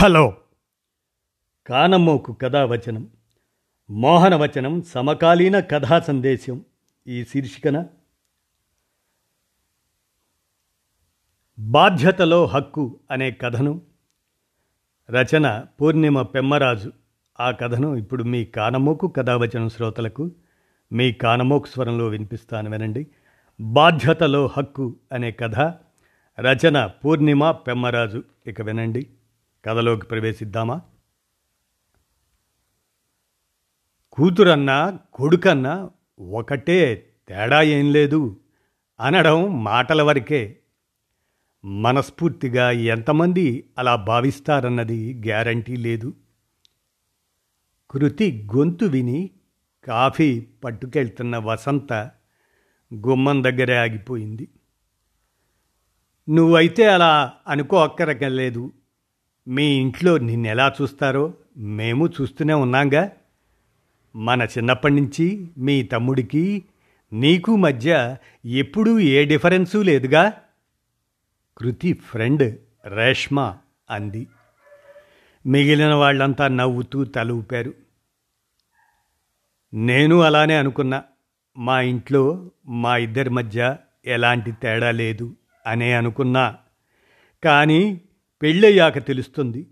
Hello. కానమ్మోకు కథావచనం మోహనవచనం సమకాలీన కథా సందేశం ఈ శీర్షికన బాధ్యతలో హక్కు అనే కథను రచన పూర్ణిమ పెమ్మరాజు. ఆ కథను ఇప్పుడు మీ కానమోకు కథావచనం శ్రోతలకు మీ కానమోకు స్వరంలో వినిపిస్తాను వినండి. బాధ్యతలో హక్కు అనే కథ రచన పూర్ణిమ పెమ్మరాజు. ఇక వినండి. కథలోకి ప్రవేశిద్దామా? కూతురన్నా కొడుకన్నా ఒకటే తేడా ఏం లేదు అనడం మాటల వరకే. మనస్ఫూర్తిగా ఎంతమంది అలా భావిస్తారన్నది గ్యారంటీ లేదు. కృతి గొంతు విని కాఫీ పట్టుకెళ్తున్న వసంత గుమ్మం దగ్గరే ఆగిపోయింది. నువ్వైతే అలా అనుకో అక్కరకలేదు మీ ఇంట్లో నిన్నెలా చూస్తారో మేము చూస్తూనే ఉన్నాంగా. మన చిన్నప్పటి నుంచి మీ తమ్ముడికి నీకు మధ్య ఎప్పుడూ ఏ డిఫరెన్సు లేదుగా. కృతి ఫ్రెండ్ రేష్మ అంది. మిగిలిన వాళ్ళంతా నవ్వుతూ తల ఊపారు. నేను అలానే అనుకున్నా. మా ఇంట్లో మా ఇద్దరి మధ్య ఎలాంటి తేడా లేదు అనే అనుకున్నా. కానీ పెళ్ళయ్యాక తెలుస్తుంది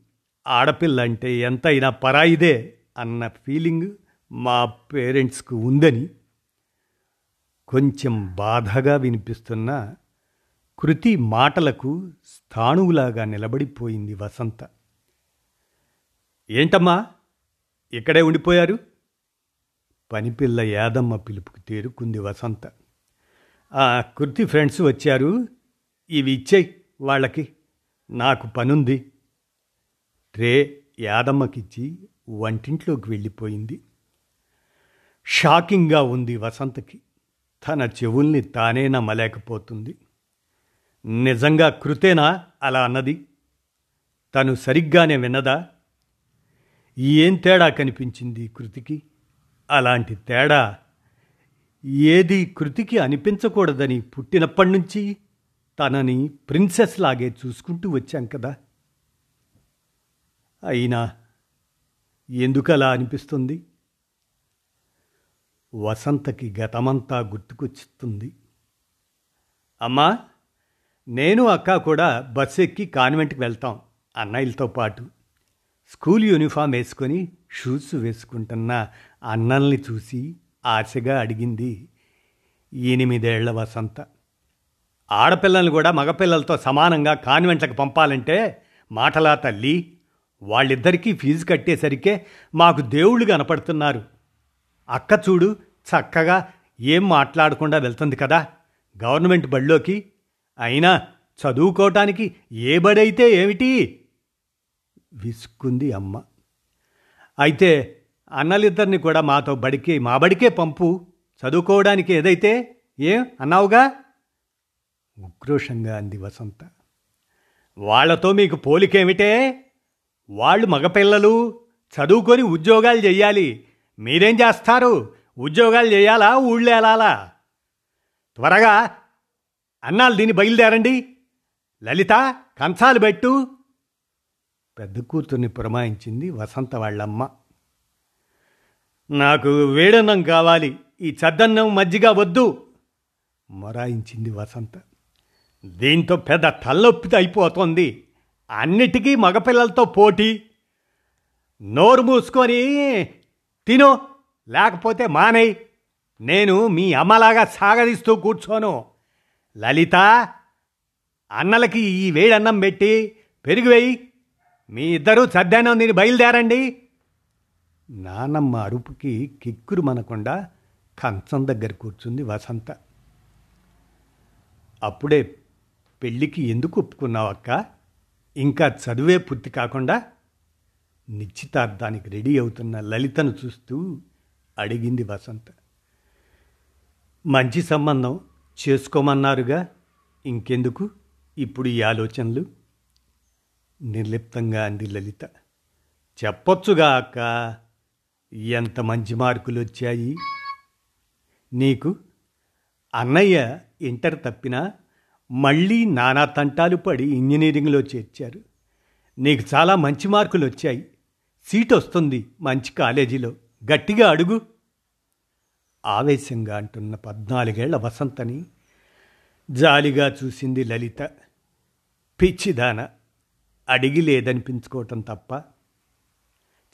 ఆడపిల్ల అంటే ఎంతైనా పరాయిదే అన్న ఫీలింగ్ మా పేరెంట్స్కు ఉందని కొంచెం బాధగా వినిపిస్తున్న కృతి మాటలకు స్థాణువులాగా నిలబడిపోయింది వసంత. ఏంటమ్మా? ఇక్కడే ఉండిపోయారు? పనిపిల్ల యాదమ్మ పిలుపుకు తేరుకుంది వసంత. ఆ కృతి ఫ్రెండ్స్ వచ్చారు. ఇవి ఇచ్చేయి వాళ్ళకి. నాకు పనుంది. ట్రే యాదమ్మకిచ్చి వంటింట్లోకి వెళ్ళిపోయింది. షాకింగ్గా ఉంది వసంతకి. తన చెవుల్ని తానే నమ్మలేకపోతుంది. నిజంగా కృతేనా? అలా అన్నది. తను సరిగ్గానే విన్నదా? ఏం తేడా కనిపించింది కృతికి? అలాంటి తేడా ఏది కృతికి అనిపించకూడదని పుట్టినప్పటి నుంచి తనని ప్రిన్సెస్ లాగే చూసుకుంటూ వచ్చాం కదా. అయినా ఎందుకలా అనిపిస్తుంది? వసంతకి గతమంతా గుర్తుకొచ్చుతుంది. అమ్మా నేను అక్క కూడా బస్సు ఎక్కి కాన్వెంట్కి వెళ్తాం అన్నయ్యలతో పాటు. స్కూల్ యూనిఫామ్ వేసుకొని షూస్ వేసుకుంటున్న అన్నల్ని చూసి ఆశగా అడిగింది ఎనిమిదేళ్ళ వసంత ఆడపిల్లల్ని కూడా మగపిల్లలతో సమానంగా కాన్వెంట్లకు పంపాలంటే మాటలా తల్లి వాళ్ళిద్దరికీ ఫీజు కట్టేసరికే మాకు దేవుళ్ళు కనపడుతున్నారు. అక్క చూడు చక్కగా ఏం మాట్లాడకుండా వెళ్తుంది కదా. గవర్నమెంట్ బడిలోకి అయినా చదువుకోవటానికి ఏ బడైతే ఏమిటి? విసుక్కుంది అమ్మ. అయితే అన్నలిద్దరిని కూడా మాతో బడికి మా బడికే పంపు. చదువుకోవడానికి ఏదైతే? ఏం? అన్నావుగా? ఉక్రోషంగా అంది వసంత. వాళ్ళతో మీకు పోలికేమిటే? వాళ్ళు మగపిల్లలు చదువుకొని ఉద్యోగాలు చెయ్యాలి మీరేం చేస్తారు? ఉద్యోగాలు చేయాలా? ఊళ్ళో వెళ్ళాలా? త్వరగా అన్నాలు దీన్ని బయలుదేరండి. లలిత కంచాలు పెట్టు. పెద్ద కూతుర్ని పురమాయించింది వసంత వాళ్ళమ్మ. నాకు వేడన్నం కావాలి. ఈ చద్దన్నం మజ్జిగ వద్దు. మొరాయించింది వసంత. దీంతో పెద్ద తలనొప్పి అయిపోతుంది. అన్నిటికీ మగపిల్లలతో పోటీ. నోరు మూసుకొని తిను లేకపోతే మానేయ్. నేను మీ అమ్మలాగా సాగదీస్తూ కూర్చోను. లలిత అన్నలకి ఈ వేడన్నం పెట్టి పెరిగివేయి మీ ఇద్దరూ సర్దానం దీన్ని బయలుదేరండి. నానమ్మ అరుపుకి కిక్కురు మనకుండా కంచం దగ్గర కూర్చుంది వసంత. అప్పుడే పెళ్ళికి ఎందుకు ఒప్పుకున్నావు అక్క? ఇంకా చదువే పూర్తి కాకుండా నిశ్చితార్థానికి రెడీ అవుతున్న లలితను చూస్తూ అడిగింది వసంత. మంచి సంబంధం చేసుకోమన్నారుగా ఇంకెందుకు ఇప్పుడు ఈ ఆలోచనలు? నిర్లిప్తంగా అంది లలిత. చెప్పొచ్చుగా అక్క ఎంత మంచి మార్కులు వచ్చాయి నీకు? అన్నయ్య ఇంటర్ తప్పినా మళ్ళీ నానా తంటాలు పడి ఇంజనీరింగ్లో చేర్చారు. నీకు చాలా మంచి మార్కులు వచ్చాయి సీట్ వస్తుంది మంచి కాలేజీలో. గట్టిగా అడుగు. ఆవేశంగా అంటున్న పద్నాలుగేళ్ళ వసంతని జాలిగా చూసింది లలిత. పిచ్చిదాన అడిగి లేదనిపించుకోవటం తప్ప.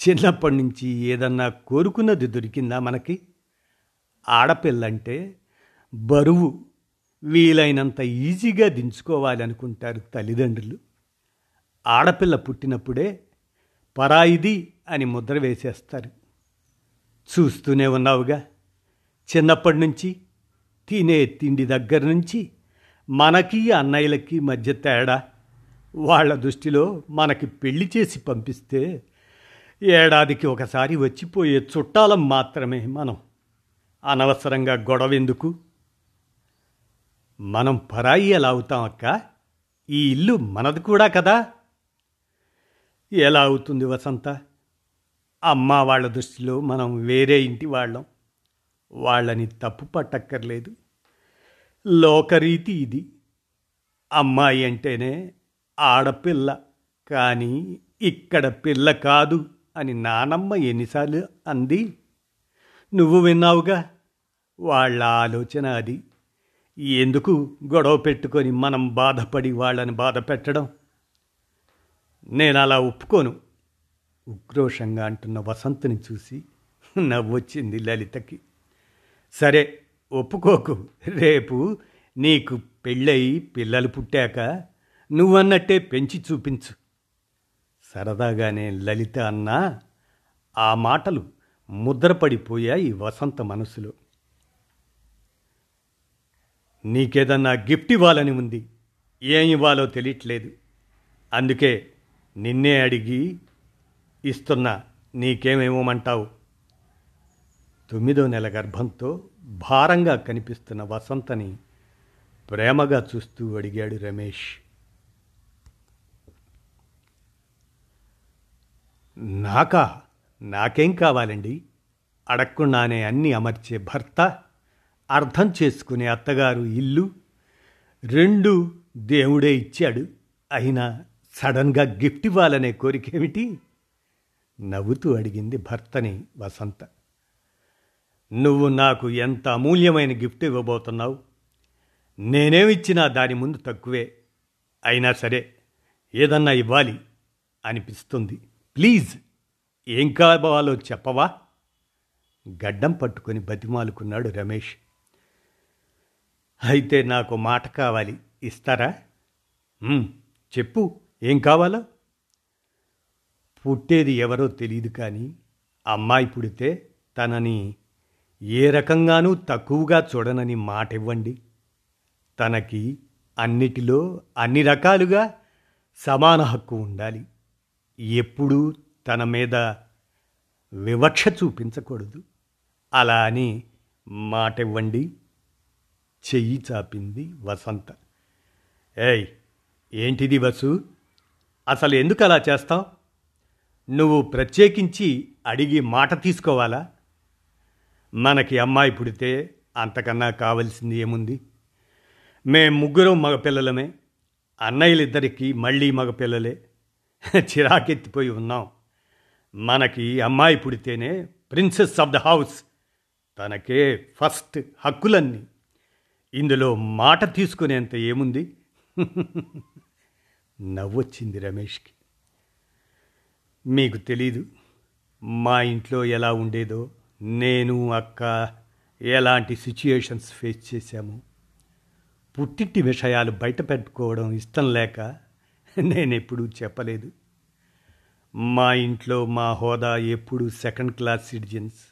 చిన్నప్పటి నుంచి ఏదన్నా కోరుకున్నది దొరికిందా మనకి? ఆడపిల్లంటే బరువు. వీలైనంత ఈజీగా దించుకోవాలనుకుంటారు తల్లిదండ్రులు. ఆడపిల్ల పుట్టినప్పుడే పరాయిది అని ముద్ర వేసేస్తారు. చూస్తూనే ఉన్నావుగా. చిన్నప్పటి నుంచి తినే తిండి దగ్గర నుంచి మనకి అన్నయ్యలకి మధ్య తేడా. వాళ్ళ దృష్టిలో మనకి పెళ్ళి చేసి పంపిస్తే ఏడాదికి ఒకసారి వచ్చిపోయే చుట్టాలం మాత్రమే మనం. అనవసరంగా గొడవెందుకు? మనం పరాయి ఎలా అవుతాం అక్క? ఈ ఇల్లు మనది కూడా కదా? ఎలా అవుతుంది వసంత? అమ్మ వాళ్ళ దృష్టిలో మనం వేరే ఇంటి వాళ్ళం. వాళ్ళని తప్పు పట్టక్కర్లేదు. లోకరీతి ఇది. అమ్మాయి అంటేనే ఆడపిల్ల. కానీ ఇక్కడ పిల్ల కాదు అని నానమ్మ ఎన్నిసార్లు అంది. నువ్వు విన్నావుగా? వాళ్ళ ఆలోచన అది. ఎందుకు గొడవ పెట్టుకొని మనం బాధపడి వాళ్ళని బాధ పెట్టడం? నేను అలా ఒప్పుకోను. ఉక్రోషంగా అంటున్న వసంతుని చూసి నవ్వొచ్చింది లలితకి. సరే ఒప్పుకోకు. రేపు నీకు పెళ్ళయి పిల్లలు పుట్టాక నువ్వన్నట్టే పెంచి చూపించు. సరదాగానే లలిత అన్నా ఆ మాటలు ముద్రపడిపోయాయి వసంత మనసులో. నీకేదన్నా గిఫ్ట్ ఇవ్వాలని ఉంది. ఏం ఇవ్వాలో తెలియట్లేదు. అందుకే నిన్నే అడిగి ఇస్తున్నా నీకేమేమోమంటావు. తొమ్మిదో నెల గర్భంతో భారంగా కనిపిస్తున్న వసంతని ప్రేమగా చూస్తూ అడిగాడు రమేష్. నాకా నాకేం కావాలండి? అడగకుండానే అన్ని అమర్చే భర్త అర్థం చేసుకునే అత్తగారు ఇల్లు రెండు దేవుడే ఇచ్చాడు. అయినా సడన్గా గిఫ్ట్ ఇవ్వాలనే కోరికేమిటి? నవ్వుతూ అడిగింది భర్తని వసంత. నువ్వు నాకు ఎంత అమూల్యమైన గిఫ్ట్ ఇవ్వబోతున్నావు? నేనేమిచ్చినా దాని ముందు తక్కువే. అయినా సరే ఏదన్నా ఇవ్వాలి అనిపిస్తుంది. ప్లీజ్ ఏం కావాలో చెప్పవా? గడ్డం పట్టుకొని బతిమాలుకున్నాడు రమేష్. అయితే నాకు మాట కావాలి. ఇస్తారా? చెప్పు. ఏం కావాలో? పుట్టేది ఎవరో తెలియదు కానీ అమ్మాయి పుడితే తనని ఏ రకంగానూ తక్కువగా చూడనని మాట ఇవ్వండి తనకి అన్నిటిలో అన్ని రకాలుగా సమాన హక్కు ఉండాలి. ఎప్పుడూ తన మీద వివక్ష చూపించకూడదు. అలా అని మాట ఇవ్వండి చెయ్యి చాపింది వసంత. ఏయ్ ఏంటిది వసు? అసలు ఎందుకు అలా చేస్తావు? నువ్వు ప్రత్యేకించి అడిగి మాట తీసుకోవాలా? మనకి అమ్మాయి పుడితే అంతకన్నా కావలసింది ఏముంది? మేం ముగ్గురం మగపిల్లలమే. అన్నయ్యలిద్దరికీ మళ్ళీ మగపిల్లలే. చిరాకెత్తిపోయి ఉన్నాం. మనకి అమ్మాయి పుడితేనే ప్రిన్సెస్ ఆఫ్ ద హౌస్. తనకే ఫస్ట్ హక్కులన్నీ. ఇందులో మాట తీసుకునేంత ఏముంది? నవ్వొచ్చింది రమేష్కి. మీకు తెలీదు మా ఇంట్లో ఎలా ఉండేదో నేను అక్క ఎలాంటి సిచ్యుయేషన్స్ ఫేస్ చేశాము. పుట్టింటి విషయాలు బయట పెట్టుకోవడం ఇష్టం లేక నేను ఎప్పుడూ చెప్పలేదు. మా ఇంట్లో మా హోదా ఎప్పుడు సెకండ్ క్లాస్ సిటిజన్స్.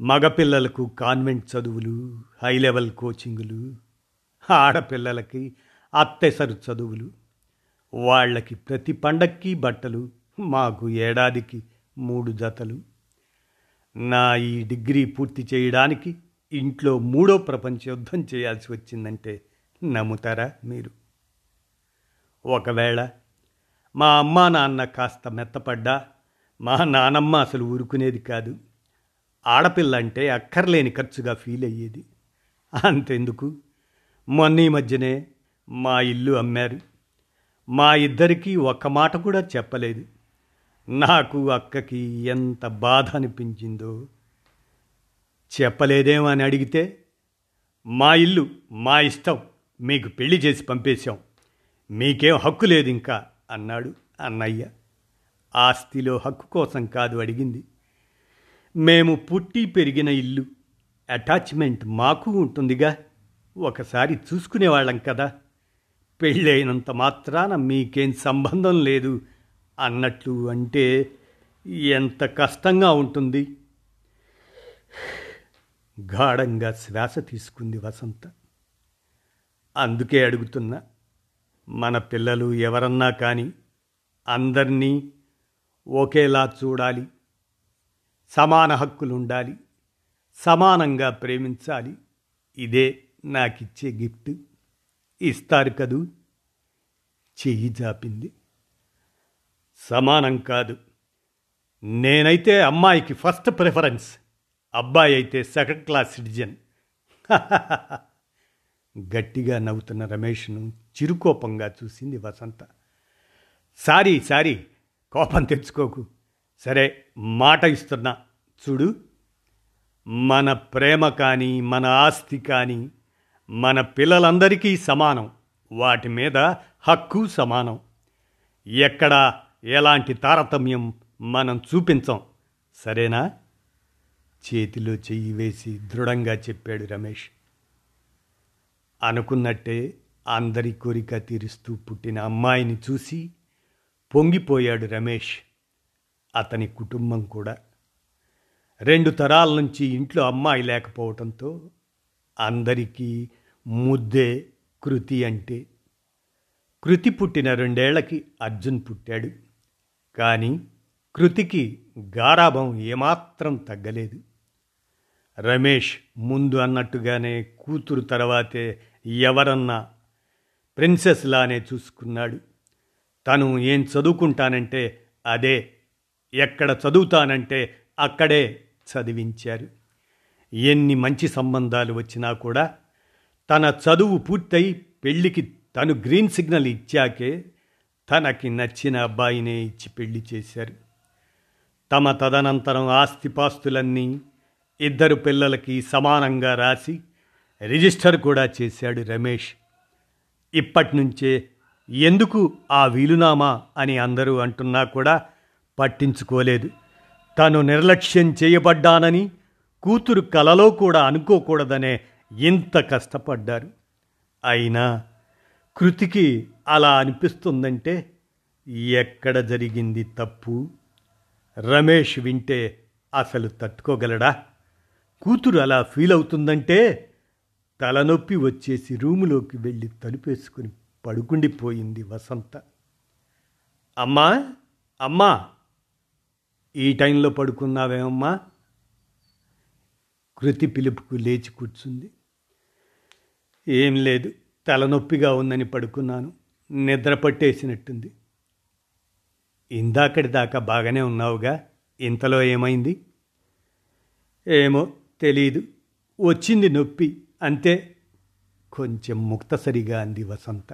మగపిల్లలకు కాన్వెంట్ చదువులు హై లెవెల్ కోచింగులు ఆడపిల్లలకి అత్తెసరు చదువులు. వాళ్ళకి ప్రతి పండక్కి బట్టలు మాకు ఏడాదికి మూడు జతలు. నా ఈ డిగ్రీ పూర్తి చేయడానికి ఇంట్లో మూడో ప్రపంచ యుద్ధం చేయాల్సి వచ్చిందంటే నమ్ముతారా మీరు? ఒకవేళ మా అమ్మా నాన్న కాస్త మెత్తపడ్డా మా నానమ్మ అసలు ఊరుకునేది కాదు. ఆడపిల్ల అంటే అక్కర్లేని ఖర్చుగా ఫీల్ అయ్యేది. అంతెందుకు? మొన్న ఈ మధ్యనే మా ఇల్లు అమ్మారు. మా ఇద్దరికీ ఒక్క మాట కూడా చెప్పలేదు. నాకు అక్కకి ఎంత బాధ అనిపించిందో చెప్పలేదేమో అని అడిగితే మా ఇల్లు మా ఇష్టం మీకు పెళ్ళి చేసి పంపేశాం. మీకేం హక్కు లేదు ఇంకా అన్నాడు అన్నయ్య. ఆస్తిలో హక్కు కోసం కాదు అడిగింది. మేము పుట్టి పెరిగిన ఇల్లు. అటాచ్మెంట్ మాకు ఉంటుందిగా. ఒకసారి చూసుకునేవాళ్ళం కదా. పెళ్ళైనంత మాత్రాన మీకేం సంబంధం లేదు అన్నట్లు అంటే ఎంత కష్టంగా ఉంటుంది. గాఢంగా శ్వాస తీసుకుంది వసంత. అందుకే అడుగుతున్నా మన పిల్లలు ఎవరన్నా కానీ అందరినీ ఒకేలా చూడాలి. సమాన హక్కులు ఉండాలి సమానంగా ప్రేమించాలి. ఇదే నాకిచ్చే గిఫ్ట్. ఇస్తారు కదూ? చెయ్యి జాపింది. సమానం కాదు. నేనైతే అమ్మాయికి ఫస్ట్ ప్రిఫరెన్స్. అబ్బాయి అయితే సెకండ్ క్లాస్ సిటిజన్. గట్టిగా నవ్వుతున్న రమేష్ను చిరుకోపంగా చూసింది వసంత. సారీ సారీ కోపం తెచ్చుకోకు. సరే మాట ఇస్తున్నా. చూడు మన ప్రేమ కానీ మన ఆస్తి కానీ మన పిల్లలందరికీ సమానం. వాటి మీద హక్కు సమానం. ఎక్కడ ఎలాంటి తారతమ్యం మనం చూపించం. సరేనా? చేతిలో చెయ్యి వేసి దృఢంగా చెప్పాడు రమేష్. అనుకున్నట్టే అందరి కోరిక తీరుస్తూ పుట్టిన అమ్మాయిని చూసి పొంగిపోయాడు రమేష్. అతని కుటుంబం కూడా. రెండు తరాల నుంచి ఇంట్లో అమ్మాయి లేకపోవడంతో అందరికీ ముద్దే కృతి అంటే. కృతి పుట్టిన రెండేళ్ళకి అర్జున్ పుట్టాడు. కానీ కృతికి గారాభం ఏమాత్రం తగ్గలేదు. రమేష్ ముందు అన్నట్టుగానే కూతురు తర్వాతే ఎవరన్నా ప్రిన్సెస్లానే చూసుకున్నాడు. తను ఏం చదువుకుంటానంటే అదే ఎక్కడ చదువుతానంటే అక్కడే చదివించారు. ఎన్ని మంచి సంబంధాలు వచ్చినా కూడా తన చదువు పూర్తయి పెళ్ళికి తను గ్రీన్ సిగ్నల్ ఇచ్చాకే తనకి నచ్చిన అబ్బాయినే ఇచ్చి పెళ్ళి చేశారు. తమ తదనంతరం ఆస్తిపాస్తులన్నీ ఇద్దరు పిల్లలకి సమానంగా రాసి రిజిస్టర్ కూడా చేశాడు రమేష్. ఇప్పటినుంచే ఎందుకు ఆ వీలునామా అని అందరూ అంటున్నా కూడా పట్టించుకోలేదు. తను నిర్లక్ష్యం చేయబడ్డానని కూతురు కలలో కూడా అనుకోకూడదనే ఇంత కష్టపడ్డారు. అయినా కృతికి అలా అనిపిస్తుందంటే ఎక్కడ జరిగింది తప్పు? రమేష్ వింటే అసలు తట్టుకోగలడా? కూతురు అలా ఫీల్ అవుతుందంటే తలనొప్పి వచ్చేసి రూములోకి వెళ్ళి తలుపేసుకుని పడుకుండిపోయింది వసంత. అమ్మా అమ్మా! ఈ టైంలో పడుకున్నావేమమ్మా? కృతి పిలుపుకు లేచి కూర్చుంది. ఏం లేదు తలనొప్పిగా ఉందని పడుకున్నాను. నిద్ర పట్టేసినట్టుంది. ఇందాకటి దాకా బాగానే ఉన్నావుగా ఇంతలో ఏమైంది? ఏమో తెలీదు వచ్చింది నొప్పి అంతే. కొంచెం ముక్తసరిగా అంది వసంత.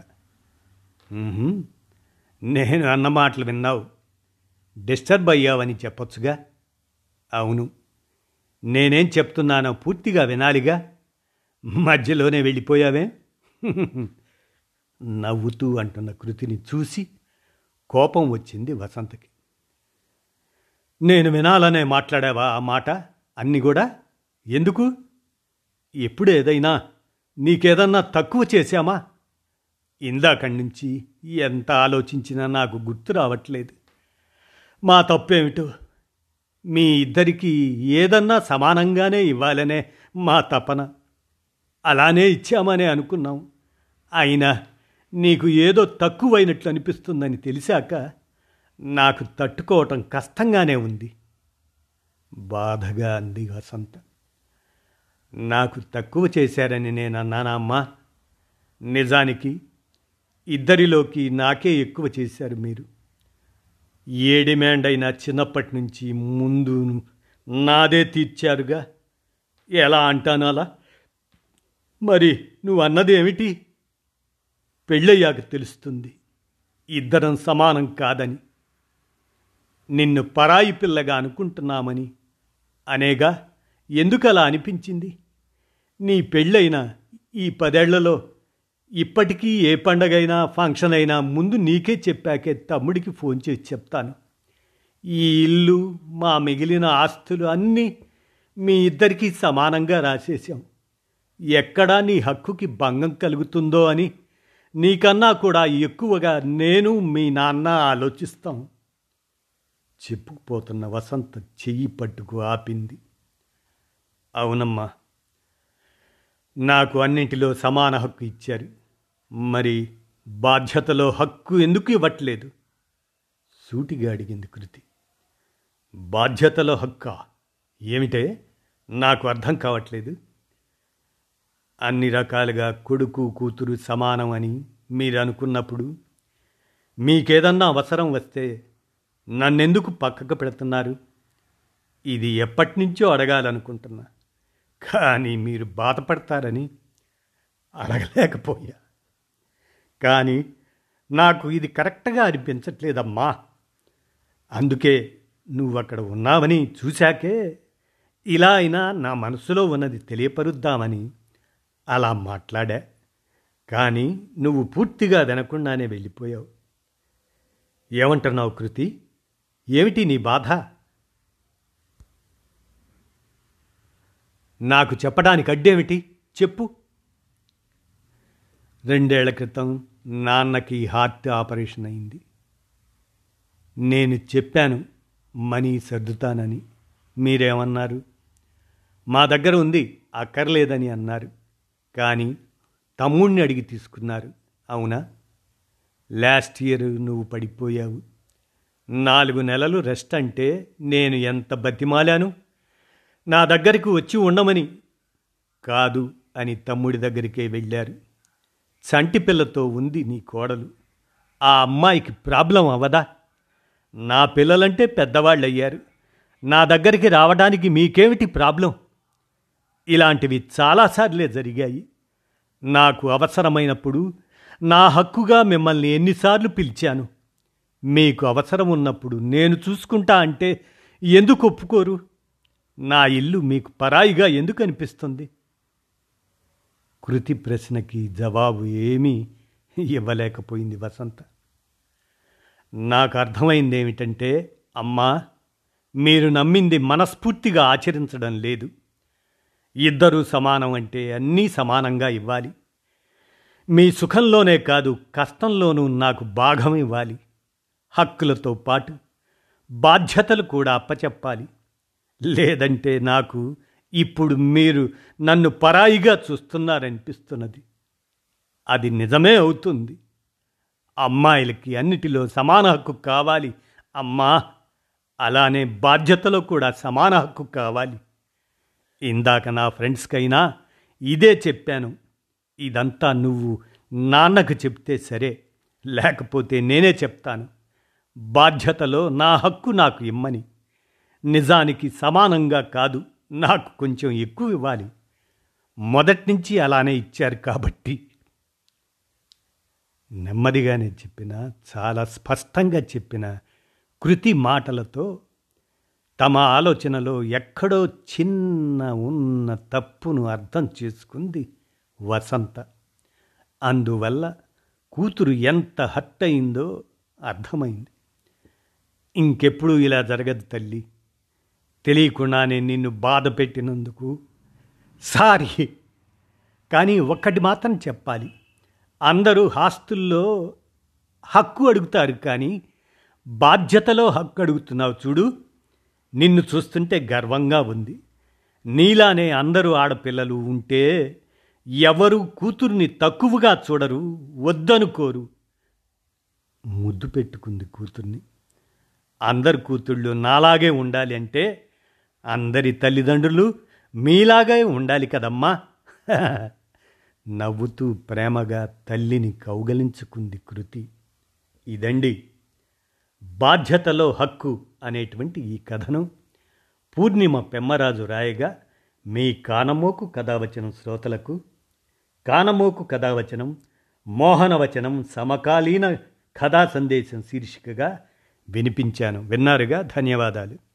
నేను అన్న మాటలు విన్నావు. డిస్టర్బ్ అయ్యావని చెప్పొచ్చుగా? అవును. నేనేం చెప్తున్నానో పూర్తిగా వినాలిగా? మధ్యలోనే వెళ్ళిపోయావే? నవ్వుతూ అంటున్న కృతిని చూసి కోపం వచ్చింది వసంతకి. నేను వినాలనే మాట్లాడావా ఆ మాట? అన్నీ కూడా? ఎందుకు? ఎప్పుడు ఏదైనా నీకేదన్నా తక్కువ చేశామా? ఇందాకడి నుంచి ఎంత ఆలోచించినా నాకు గుర్తు రావట్లేదు. మా తప్పేమిటో? మీ ఇద్దరికీ ఏదన్నా సమానంగానే ఇవ్వాలనే మా తపన. అలానే ఇచ్చామనే అనుకున్నాం. అయినా నీకు ఏదో తక్కువైనట్లు అనిపిస్తుందని తెలిసాక నాకు తట్టుకోవటం కష్టంగానే ఉంది. బాధగా అంది వసంత. నాకు తక్కువ చేశారని నేను అన్నానా అమ్మా? నిజానికి ఇద్దరిలోకి నాకే ఎక్కువ చేశారు మీరు. ఏ డిమాండ్ అయినా చిన్నప్పటి నుంచి ముందు నాదే తీర్చారుగా? ఎలా అంటాను అలా? మరి నువ్వు అన్నదేమిటి పెళ్ళయ్యాక తెలుస్తుంది ఇద్దరం సమానం కాదని. నిన్ను పరాయి పిల్లగా అనుకుంటున్నామని. అనేగా? ఎందుకలా అనిపించింది? నీ పెళ్ళైన ఈ పదేళ్ళలో ఇప్పటికీ ఏ పండగైనా ఫంక్షన్ అయినా ముందు నీకే చెప్పాకే తమ్ముడికి ఫోన్ చేసి చెప్తాను. ఈ ఇల్లు మా మిగిలిన ఆస్తులు అన్నీ మీ ఇద్దరికీ సమానంగా రాసేశాం. ఎక్కడా నీ హక్కుకి భంగం కలుగుతుందో అని నీకన్నా కూడా ఎక్కువగా నేను మీ నాన్న ఆలోచిస్తాం. చెప్పుకుపోతున్న వసంత చెయ్యి పట్టుకు ఆపింది. అవునమ్మా నాకు అన్నింటిలో సమాన హక్కు ఇచ్చారు. మరి బాధ్యతలో హక్కు ఎందుకు ఇవ్వట్లేదు? సూటిగా అడిగింది కృతి. బాధ్యతలో హక్కా? ఏమిటే? నాకు అర్థం కావట్లేదు. అన్ని రకాలుగా కొడుకు కూతురు సమానం అని మీరు అనుకున్నప్పుడు మీకేదన్నా అవసరం వస్తే నన్నెందుకు పక్కకు పెడుతున్నారు? ఇది ఎప్పటినుంచో అడగాలనుకుంటున్నా. కానీ మీరు బాధపడతారని అడగలేకపోయా. కానీ నాకు ఇది కరెక్ట్గా అనిపించట్లేదమ్మా. అందుకే నువ్వు అక్కడ ఉన్నావని చూశాకే ఇలా అయినా నా మనసులో ఉన్నది తెలియపరుద్దామని అలా మాట్లాడా. కానీ నువ్వు పూర్తిగా వినకుండానే వెళ్ళిపోయావు. ఏమంటున్నావు కృతి? ఏమిటి నీ బాధ? నాకు చెప్పడానికి అడ్డేమిటి? చెప్పు. రెండేళ్ళ క్రితం నాన్నకి హార్ట్ ఆపరేషన్ అయింది. నేను చెప్పాను మనీ సర్దుతానని. మీరేమన్నారు? మా దగ్గర ఉంది అక్కర్లేదని అన్నారు. కానీ తమ్ముణ్ణి అడిగి తీసుకున్నారు. అవునా? లాస్ట్ ఇయర్ నువ్వు పడిపోయావు. నాలుగు నెలలు రెస్ట్ అంటే నేను ఎంత బతిమాలాను? నా దగ్గరికి వచ్చి ఉండమని. కాదు అని తమ్ముడి దగ్గరికే వెళ్ళారు. చంటిపిల్లతో ఉంది నీ కోడలు. ఆ అమ్మాయికి ప్రాబ్లం అవ్వదా నా పిల్లలంటే పెద్దవాళ్ళు అయ్యారు నా దగ్గరికి రావడానికి మీకేమిటి ప్రాబ్లం? ఇలాంటివి చాలాసార్లే జరిగాయి. నాకు అవసరమైనప్పుడు నా హక్కుగా మిమ్మల్ని ఎన్నిసార్లు పిలిచాను. మీకు అవసరం ఉన్నప్పుడు నేను చూసుకుంటా అంటే ఎందుకు ఒప్పుకోరు? నా ఇల్లు మీకు పరాయిగా ఎందుకు అనిపిస్తుంది? కృతి ప్రశ్నకి జవాబు ఏమీ ఇవ్వలేకపోయింది వసంత. నాకు అర్థమైంది ఏమిటంటే అమ్మా మీరు నమ్మింది మనస్ఫూర్తిగా ఆచరించడం లేదు. ఇద్దరూ సమానం అంటే అన్నీ సమానంగా ఇవ్వాలి. మీ సుఖంలోనే కాదు కష్టంలోనూ నాకు భాగం ఇవ్వాలి. హక్కులతో పాటు బాధ్యతలు కూడా అప్పచెప్పాలి. లేదంటే నాకు ఇప్పుడు మీరు నన్ను పరాయిగా చూస్తున్నారనిపిస్తున్నది. అది నిజమే అవుతుంది. అమ్మాయిలకి అన్నిటిలో సమాన హక్కు కావాలి. అమ్మా అలానే బాధ్యతలో కూడా సమాన హక్కు కావాలి. ఇందాక నా ఫ్రెండ్స్కైనా ఇదే చెప్పాను. ఇదంతా నువ్వు నాన్నకు చెప్తే సరే లేకపోతే నేనే చెప్తాను. బాధ్యతలో నా హక్కు నాకు ఇమ్మని. నిజానికి సమానంగా కాదు. నాకు కొంచెం ఎక్కువ ఇవ్వాలి. మొదటి నుంచి అలానే ఇచ్చారు కాబట్టి. నెమ్మదిగానే చెప్పిన చాలా స్పష్టంగా చెప్పిన కృతి మాటలతో తమ ఆలోచనలో ఎక్కడో చిన్న ఉన్న తప్పును అర్థం చేసుకుంది వసంత. అందువల్ల కూతురు ఎంత హర్ట్ అయిందో అర్థమైంది. ఇంకెప్పుడు ఇలా జరగదు తల్లి. తెలియకుండానే నిన్ను బాధ పెట్టినందుకు సారీ. కానీ ఒక్కటి మాత్రం చెప్పాలి. అందరూ హాస్తుల్లో హక్కు అడుగుతారు కానీ బాధ్యతలో హక్కు అడుగుతున్నావు చూడు. నిన్ను చూస్తుంటే గర్వంగా ఉంది. నీలానే అందరూ ఆడపిల్లలు ఉంటే ఎవరు కూతుర్ని తక్కువగా చూడరు వద్దనుకోరు. ముద్దు పెట్టుకుంది కూతుర్ని. అందరు కూతుళ్ళు నాలాగే ఉండాలి అంటే అందరి తల్లిదండ్రులు మీలాగే ఉండాలి కదమ్మా. నవ్వుతూ ప్రేమగా తల్లిని కౌగలించుకుంది కృతి. ఇదండి బాధ్యతలో హక్కు అనేటువంటి ఈ కథను. పూర్ణిమ పెమ్మరాజు రాయగా మీ కానమోకు కథావచనం శ్రోతలకు కానమోకు కథావచనం మోహనవచనం సమకాలీన కథా సందేశం శీర్షికగా వినిపించాను. విన్నారుగా? ధన్యవాదాలు.